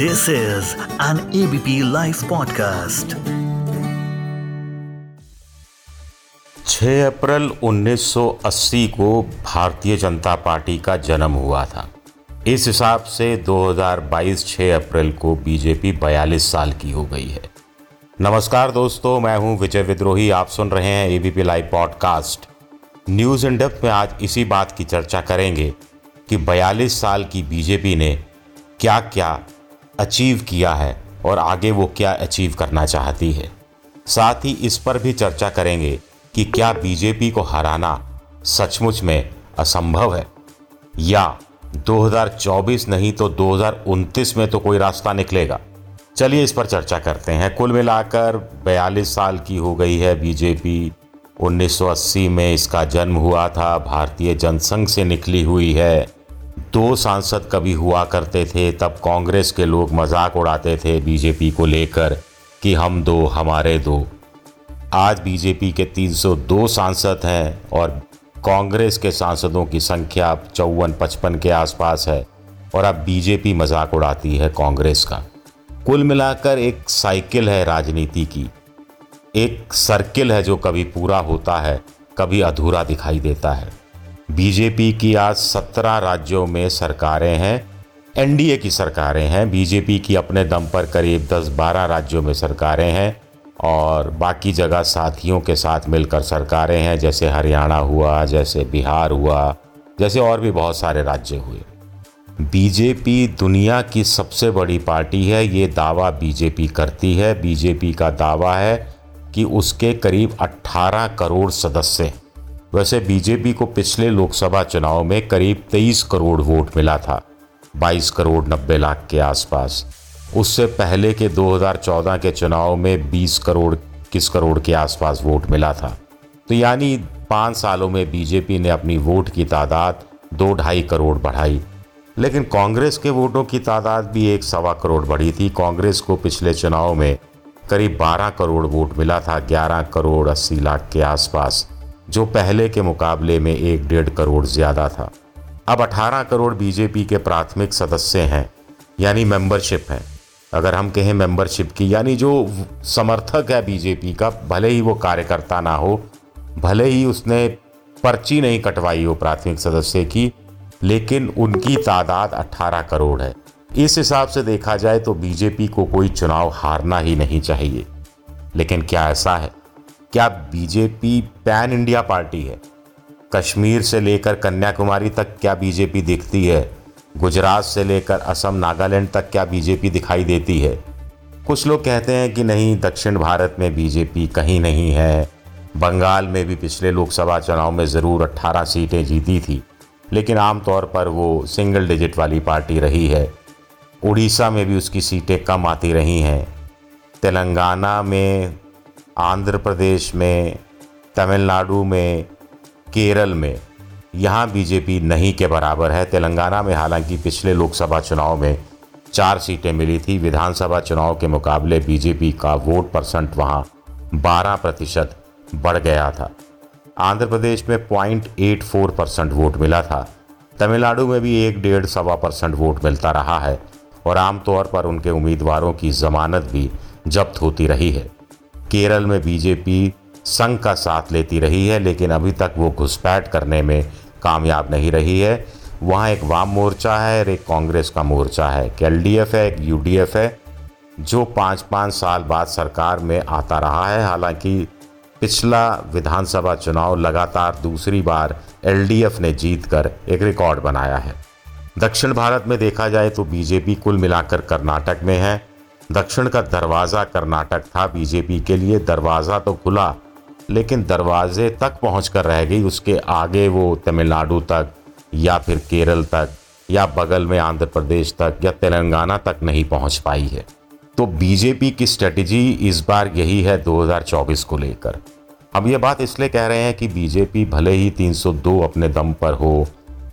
This is an ABP Life podcast. 6 अप्रैल 1980 को Bharatiya Janata party का जन्म हुआ था। इस हिसाब से 2022 6 अप्रैल को बीजेपी 42 साल की हो गई है। नमस्कार दोस्तों, मैं हूँ विजय विद्रोही। आप सुन रहे हैं ABP live podcast news in depth में आज इसी बात की चर्चा करेंगे कि 42 साल की बीजेपी ने क्या क्या अचीव किया है और आगे वो क्या अचीव करना चाहती है। साथ ही इस पर भी चर्चा करेंगे कि क्या बीजेपी को हराना सचमुच में असंभव है। या 2024 नहीं तो 2029 में तो कोई रास्ता निकलेगा। चलिए इस पर चर्चा करते हैं। कुल मिलाकर 42 साल की हो गई है बीजेपी 1980 में इसका जन्म हुआ था। भारतीय जनसंघ से निकली हुई है। दो सांसद कभी हुआ करते थे, तब कांग्रेस के लोग मज़ाक उड़ाते थे बीजेपी को लेकर कि हम दो, हमारे दो। आज बीजेपी के 302 सांसद हैं और कांग्रेस के सांसदों की संख्या चौवन, पचपन के आसपास है और अब बीजेपी मज़ाक उड़ाती है कांग्रेस का। कुल मिलाकर एक साइकिल है राजनीति की। एक सर्किल है जो कभी पूरा होता है, कभी अधूरा दिखाई देता है। बीजेपी की आज सत्रह राज्यों में सरकारें हैं, एनडीए की सरकारें हैं, बीजेपी की अपने दम पर करीब 10-12 राज्यों में सरकारें हैं और बाकी जगह साथियों के साथ मिलकर सरकारें हैं, जैसे हरियाणा हुआ, जैसे बिहार हुआ, जैसे और भी बहुत सारे राज्य हुए। बीजेपी दुनिया की सबसे बड़ी पार्टी है, ये दावा बीजेपी करती है। बीजेपी का दावा है कि उसके करीब 18 करोड़ सदस्य हैं। वैसे बीजेपी को पिछले लोकसभा चुनाव में करीब 23 करोड़ वोट मिला था 22 करोड़ 90 लाख के आसपास। उससे पहले के 2014 के चुनाव में 20 करोड़ किस करोड़ के आसपास वोट मिला था। तो यानी पाँच सालों में बीजेपी ने अपनी वोट की तादाद दो ढाई करोड़ बढ़ाई। लेकिन कांग्रेस के वोटों की तादाद भी एक सवा करोड़ बढ़ी थी। कांग्रेस को पिछले चुनाव में करीब 12 करोड़ वोट मिला था 11 करोड़ 80 लाख के आसपास। जो पहले के मुकाबले में एक डेढ़ करोड़ ज़्यादा था। अब 18 करोड़ बीजेपी के प्राथमिक सदस्य हैं, यानी मेंबरशिप है। अगर हम कहें मेंबरशिप की, यानी जो समर्थक है बीजेपी का, भले ही वो कार्यकर्ता ना हो, भले ही उसने पर्ची नहीं कटवाई हो प्राथमिक सदस्य की, लेकिन उनकी तादाद 18 करोड़ है। इस हिसाब से देखा जाए तो बीजेपी को कोई चुनाव हारना ही नहीं चाहिए। लेकिन क्या ऐसा है? क्या बीजेपी पैन इंडिया पार्टी है? कश्मीर से लेकर कन्याकुमारी तक क्या बीजेपी दिखती है? गुजरात से लेकर असम, नागालैंड तक क्या बीजेपी दिखाई देती है? कुछ लोग कहते हैं कि नहीं, दक्षिण भारत में बीजेपी कहीं नहीं है। बंगाल में भी पिछले लोकसभा चुनाव में ज़रूर 18 सीटें जीती थी, लेकिन आमतौर पर वो सिंगल डिजिट वाली पार्टी रही है। उड़ीसा में भी उसकी सीटें कम आती रही हैं। तेलंगाना में आंध्र प्रदेश में, तमिलनाडु में, केरल में। यहाँ बीजेपी नहीं के बराबर है। तेलंगाना में हालाँकि पिछले लोकसभा चुनाव में चार सीटें मिली थी। विधानसभा चुनाव के मुकाबले बीजेपी का वोट परसेंट वहाँ 12 प्रतिशत बढ़ गया था। आंध्र प्रदेश में point eight four percent vote मिला था। तमिलनाडु में भी एक डेढ़ सवा परसेंट वोट मिलता रहा है और आमतौर पर उनके उम्मीदवारों की जमानत भी जब्त होती रही है। केरल में बीजेपी संघ का साथ लेती रही है, लेकिन अभी तक वो घुसपैठ करने में कामयाब नहीं रही है। वहाँ एक वाम मोर्चा है और एक कांग्रेस का मोर्चा है। एक एल है, एक यूडीएफ है, जो पाँच पाँच साल बाद सरकार में आता रहा है। हालाँकि पिछला विधानसभा चुनाव लगातार दूसरी बार एलडीएफ ने जीतकर एक रिकॉर्ड बनाया है। दक्षिण भारत में देखा जाए तो बीजेपी कुल मिलाकर कर्नाटक में है। दक्षिण का दरवाज़ा कर्नाटक था। बीजेपी के लिए दरवाज़ा तो खुला, लेकिन दरवाजे तक पहुँच कर रह गई उसके आगे वो तमिलनाडु तक, या फिर केरल तक, या बगल में आंध्र प्रदेश तक, या तेलंगाना तक नहीं पहुँच पाई है। तो बीजेपी की स्ट्रेटजी इस बार यही है 2024 को लेकर। अब ये बात इसलिए कह रहे हैं कि बीजेपी भले ही 302 अपने दम पर हो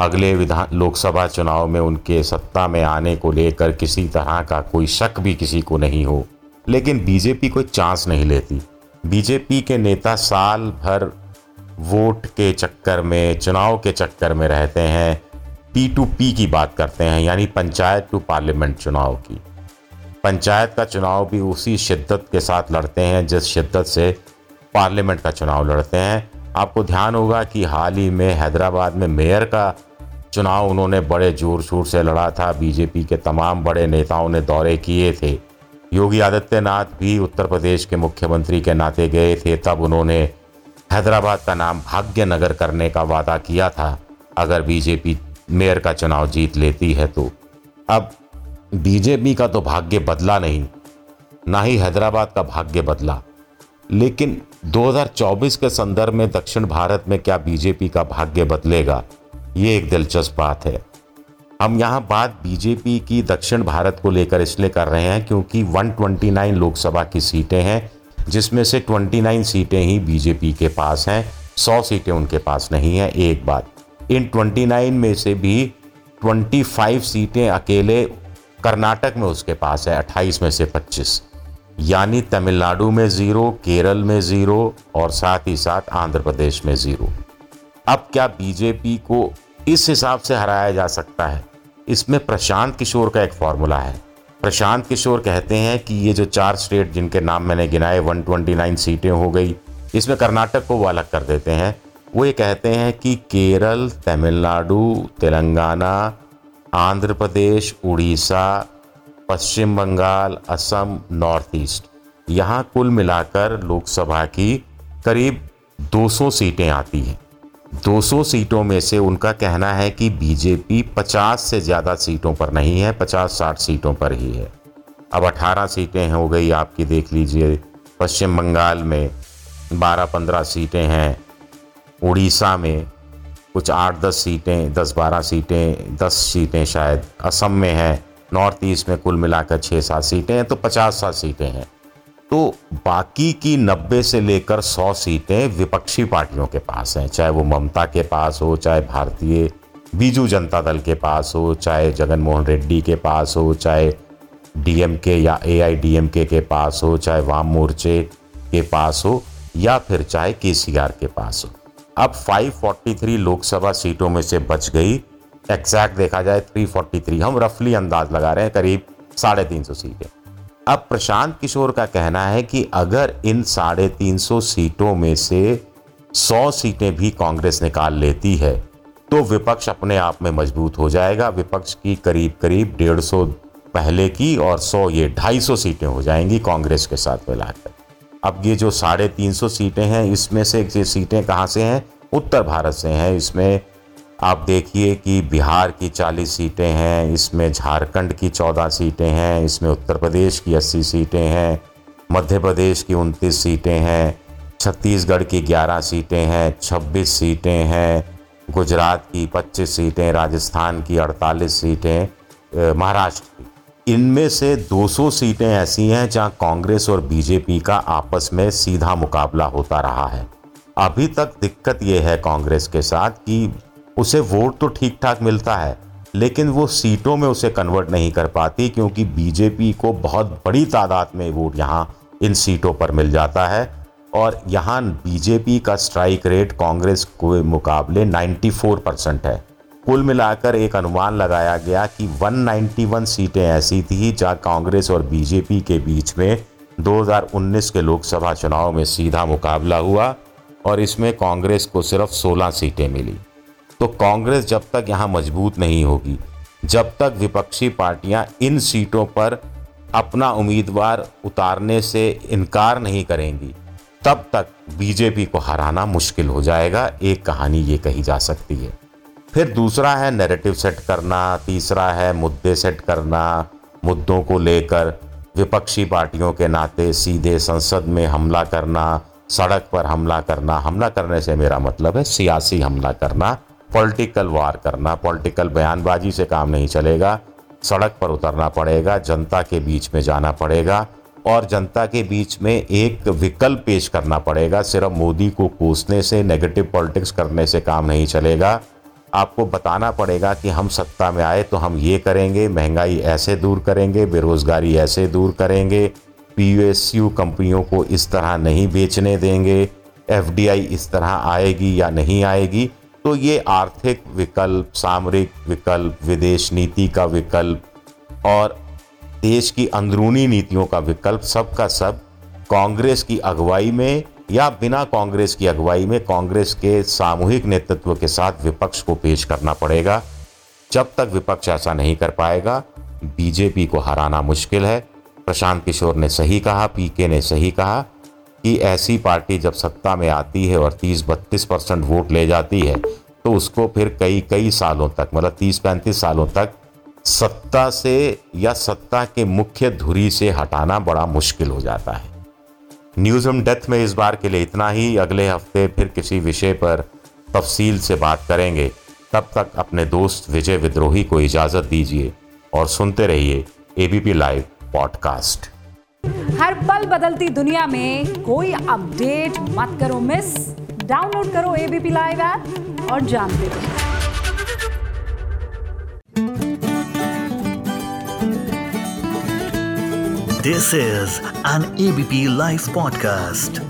अगले विधान लोकसभा चुनाव में उनके सत्ता में आने को लेकर किसी तरह का कोई शक भी किसी को नहीं हो। लेकिन बीजेपी कोई चांस नहीं लेती। बीजेपी के नेता साल भर वोट के चक्कर में, चुनाव के चक्कर में रहते हैं। पी टू पी की बात करते हैं, यानी पंचायत टू पार्लियामेंट चुनाव की। पंचायत का चुनाव भी उसी शिद्दत के साथ लड़ते हैं, जिस शिद्दत से पार्लियामेंट का चुनाव लड़ते हैं। आपको ध्यान होगा कि हाल ही में हैदराबाद में मेयर का चुनाव उन्होंने बड़े ज़ोर शोर से लड़ा था। बीजेपी के तमाम बड़े नेताओं ने दौरे किए थे। योगी आदित्यनाथ भी उत्तर प्रदेश के मुख्यमंत्री के नाते गए थे। तब उन्होंने हैदराबाद का नाम भाग्य नगर करने का वादा किया था। अगर बीजेपी मेयर का चुनाव जीत लेती है तो। अब बीजेपी का तो भाग्य बदला नहीं। ना ही हैदराबाद का भाग्य बदला। लेकिन 2024 के संदर्भ में दक्षिण भारत में क्या बीजेपी का भाग्य बदलेगा? ये एक दिलचस्प बात है। हम यहाँ बात बीजेपी की दक्षिण भारत को लेकर इसलिए कर रहे हैं क्योंकि 129 लोकसभा की सीटें हैं, जिसमें से 29 सीटें ही बीजेपी के पास हैं 100 सीटें उनके पास नहीं हैं, एक बात। इन 29 में से भी 25 सीटें अकेले कर्नाटक में उसके पास है 28 में से 25 यानी तमिलनाडु में ज़ीरो, केरल में ज़ीरो और साथ ही साथ आंध्र प्रदेश में ज़ीरो। अब क्या बीजेपी को इस हिसाब से हराया जा सकता है? इसमें प्रशांत किशोर का एक फॉर्मूला है। प्रशांत किशोर कहते हैं कि ये जो चार स्टेट जिनके नाम मैंने गिनाए 129 सीटें हो गई, इसमें कर्नाटक को वो अलग कर देते हैं। वो ये कहते हैं कि केरल, तमिलनाडु, तेलंगाना, आंध्र प्रदेश, उड़ीसा पश्चिम बंगाल, असम, नॉर्थ ईस्ट। यहाँ कुल मिलाकर लोकसभा की करीब 200 सीटें आती हैं। 200 सीटों में से उनका कहना है कि बीजेपी 50 से ज़्यादा सीटों पर नहीं है 50-60 सीटों पर ही है। अब 18 सीटें हो गई, आपकी देख लीजिए, पश्चिम बंगाल में 12-15 सीटें हैं, उड़ीसा में कुछ 8-10 सीटें 10-12 सीटें 10 सीटें शायद असम में है। नॉर्थ ईस्ट में कुल मिलाकर छः सात सीटें हैं तो पचास सात सीटें हैं। तो बाकी की 90 से लेकर सौ सीटें विपक्षी पार्टियों के पास हैं, चाहे वो ममता के पास हो, चाहे भारतीय बीजू जनता दल के पास हो, चाहे जगनमोहन रेड्डी के पास हो, चाहे डीएमके या एआईडीएमके के पास हो, चाहे वाम मोर्चे के पास हो, या फिर चाहे केसीआर के पास हो। अब 543 लोकसभा सीटों में से बच गई एग्जैक्ट देखा जाए 343 हम रफली अंदाज लगा रहे हैं, करीब साढ़े तीन सौ सीटें अब प्रशांत किशोर का कहना है कि अगर इन साढ़े तीन सौ सीटों में से सौ सीटें भी कांग्रेस निकाल लेती है तो विपक्ष अपने आप में मज़बूत हो जाएगा। विपक्ष की करीब करीब डेढ़ सौ पहले की और सौ ये ढाई सौ सीटें हो जाएँगी कांग्रेस के साथ मिलाकर। अब ये जो साढ़े तीन सौ सीटें हैं, इसमें से ये सीटें कहाँ से हैं? उत्तर भारत से हैं। इसमें आप देखिए कि बिहार की 40 सीटें हैं, इसमें झारखंड की 14 सीटें हैं, इसमें उत्तर प्रदेश की 80 सीटें हैं, मध्य प्रदेश की 29 सीटें हैं, छत्तीसगढ़ की 11 सीटें हैं 26 सीटें हैं, गुजरात की 25 सीटें, राजस्थान की 48 सीटें महाराष्ट्र की। इनमें से 200 सीटें ऐसी हैं जहाँ कांग्रेस और बीजेपी का आपस में सीधा मुकाबला होता रहा है। अभी तक दिक्कत यह है कांग्रेस के साथ कि उसे वोट तो ठीक ठाक मिलता है, लेकिन वो सीटों में उसे कन्वर्ट नहीं कर पाती क्योंकि बीजेपी को बहुत बड़ी तादाद में वोट यहाँ इन सीटों पर मिल जाता है और यहाँ बीजेपी का स्ट्राइक रेट कांग्रेस के मुकाबले 94 परसेंट है। कुल मिलाकर एक अनुमान लगाया गया कि 191 सीटें ऐसी थी जहाँ कांग्रेस और बीजेपी के बीच में 2019 के लोकसभा चुनाव में सीधा मुकाबला हुआ और इसमें कांग्रेस को सिर्फ़ 16 सीटें मिली। तो कांग्रेस जब तक यहाँ मज़बूत नहीं होगी, जब तक विपक्षी पार्टियाँ इन सीटों पर अपना उम्मीदवार उतारने से इनकार नहीं करेंगी, तब तक बीजेपी को हराना मुश्किल हो जाएगा, एक कहानी ये कही जा सकती है। फिर दूसरा है नैरेटिव सेट करना, तीसरा है मुद्दे सेट करना, मुद्दों को लेकर विपक्षी पार्टियों के नाते सीधे संसद में हमला करना, सड़क पर हमला करना, हमला करने से मेरा मतलब है सियासी हमला करना पॉलिटिकल वार करना, पॉलिटिकल बयानबाजी से काम नहीं चलेगा, सड़क पर उतरना पड़ेगा, जनता के बीच में जाना पड़ेगा, और जनता के बीच में एक विकल्प पेश करना पड़ेगा, सिर्फ़ मोदी को कोसने से नेगेटिव पॉलिटिक्स करने से काम नहीं चलेगा। आपको बताना पड़ेगा कि हम सत्ता में आए तो हम ये करेंगे, महँगाई ऐसे दूर करेंगे, बेरोज़गारी ऐसे दूर करेंगे पीएसयू कंपनियों को इस तरह नहीं बेचने देंगे एफडीआई इस तरह आएगी या नहीं आएगी। तो ये आर्थिक विकल्प, सामरिक विकल्प, विदेश नीति का विकल्प और देश की अंदरूनी नीतियों का विकल्प सबका सब कांग्रेस की अगुवाई में या बिना कांग्रेस की अगुवाई में कांग्रेस के सामूहिक नेतृत्व के साथ विपक्ष को पेश करना पड़ेगा। जब तक विपक्ष ऐसा नहीं कर पाएगा, बीजेपी को हराना मुश्किल है। प्रशांत किशोर ने सही कहा, पीके ने सही कहा कि ऐसी पार्टी जब सत्ता में आती है और 30-32 परसेंट वोट ले जाती है तो उसको फिर कई कई सालों तक मतलब 30-35 सालों तक सत्ता से या सत्ता के मुख्य धुरी से हटाना बड़ा मुश्किल हो जाता है। न्यूज़ एम डेथ में इस बार के लिए इतना ही। अगले हफ़्ते फिर किसी विषय पर तफसील से बात करेंगे। तब तक अपने दोस्त विजय विद्रोही को इजाज़त दीजिए और सुनते रहिए एबीपी लाइव पॉडकास्ट हर पल बदलती दुनिया में कोई अपडेट मत करो मिस डाउनलोड करो एबीपी लाइव ऐप और जानते रहो this is an ABP live podcast.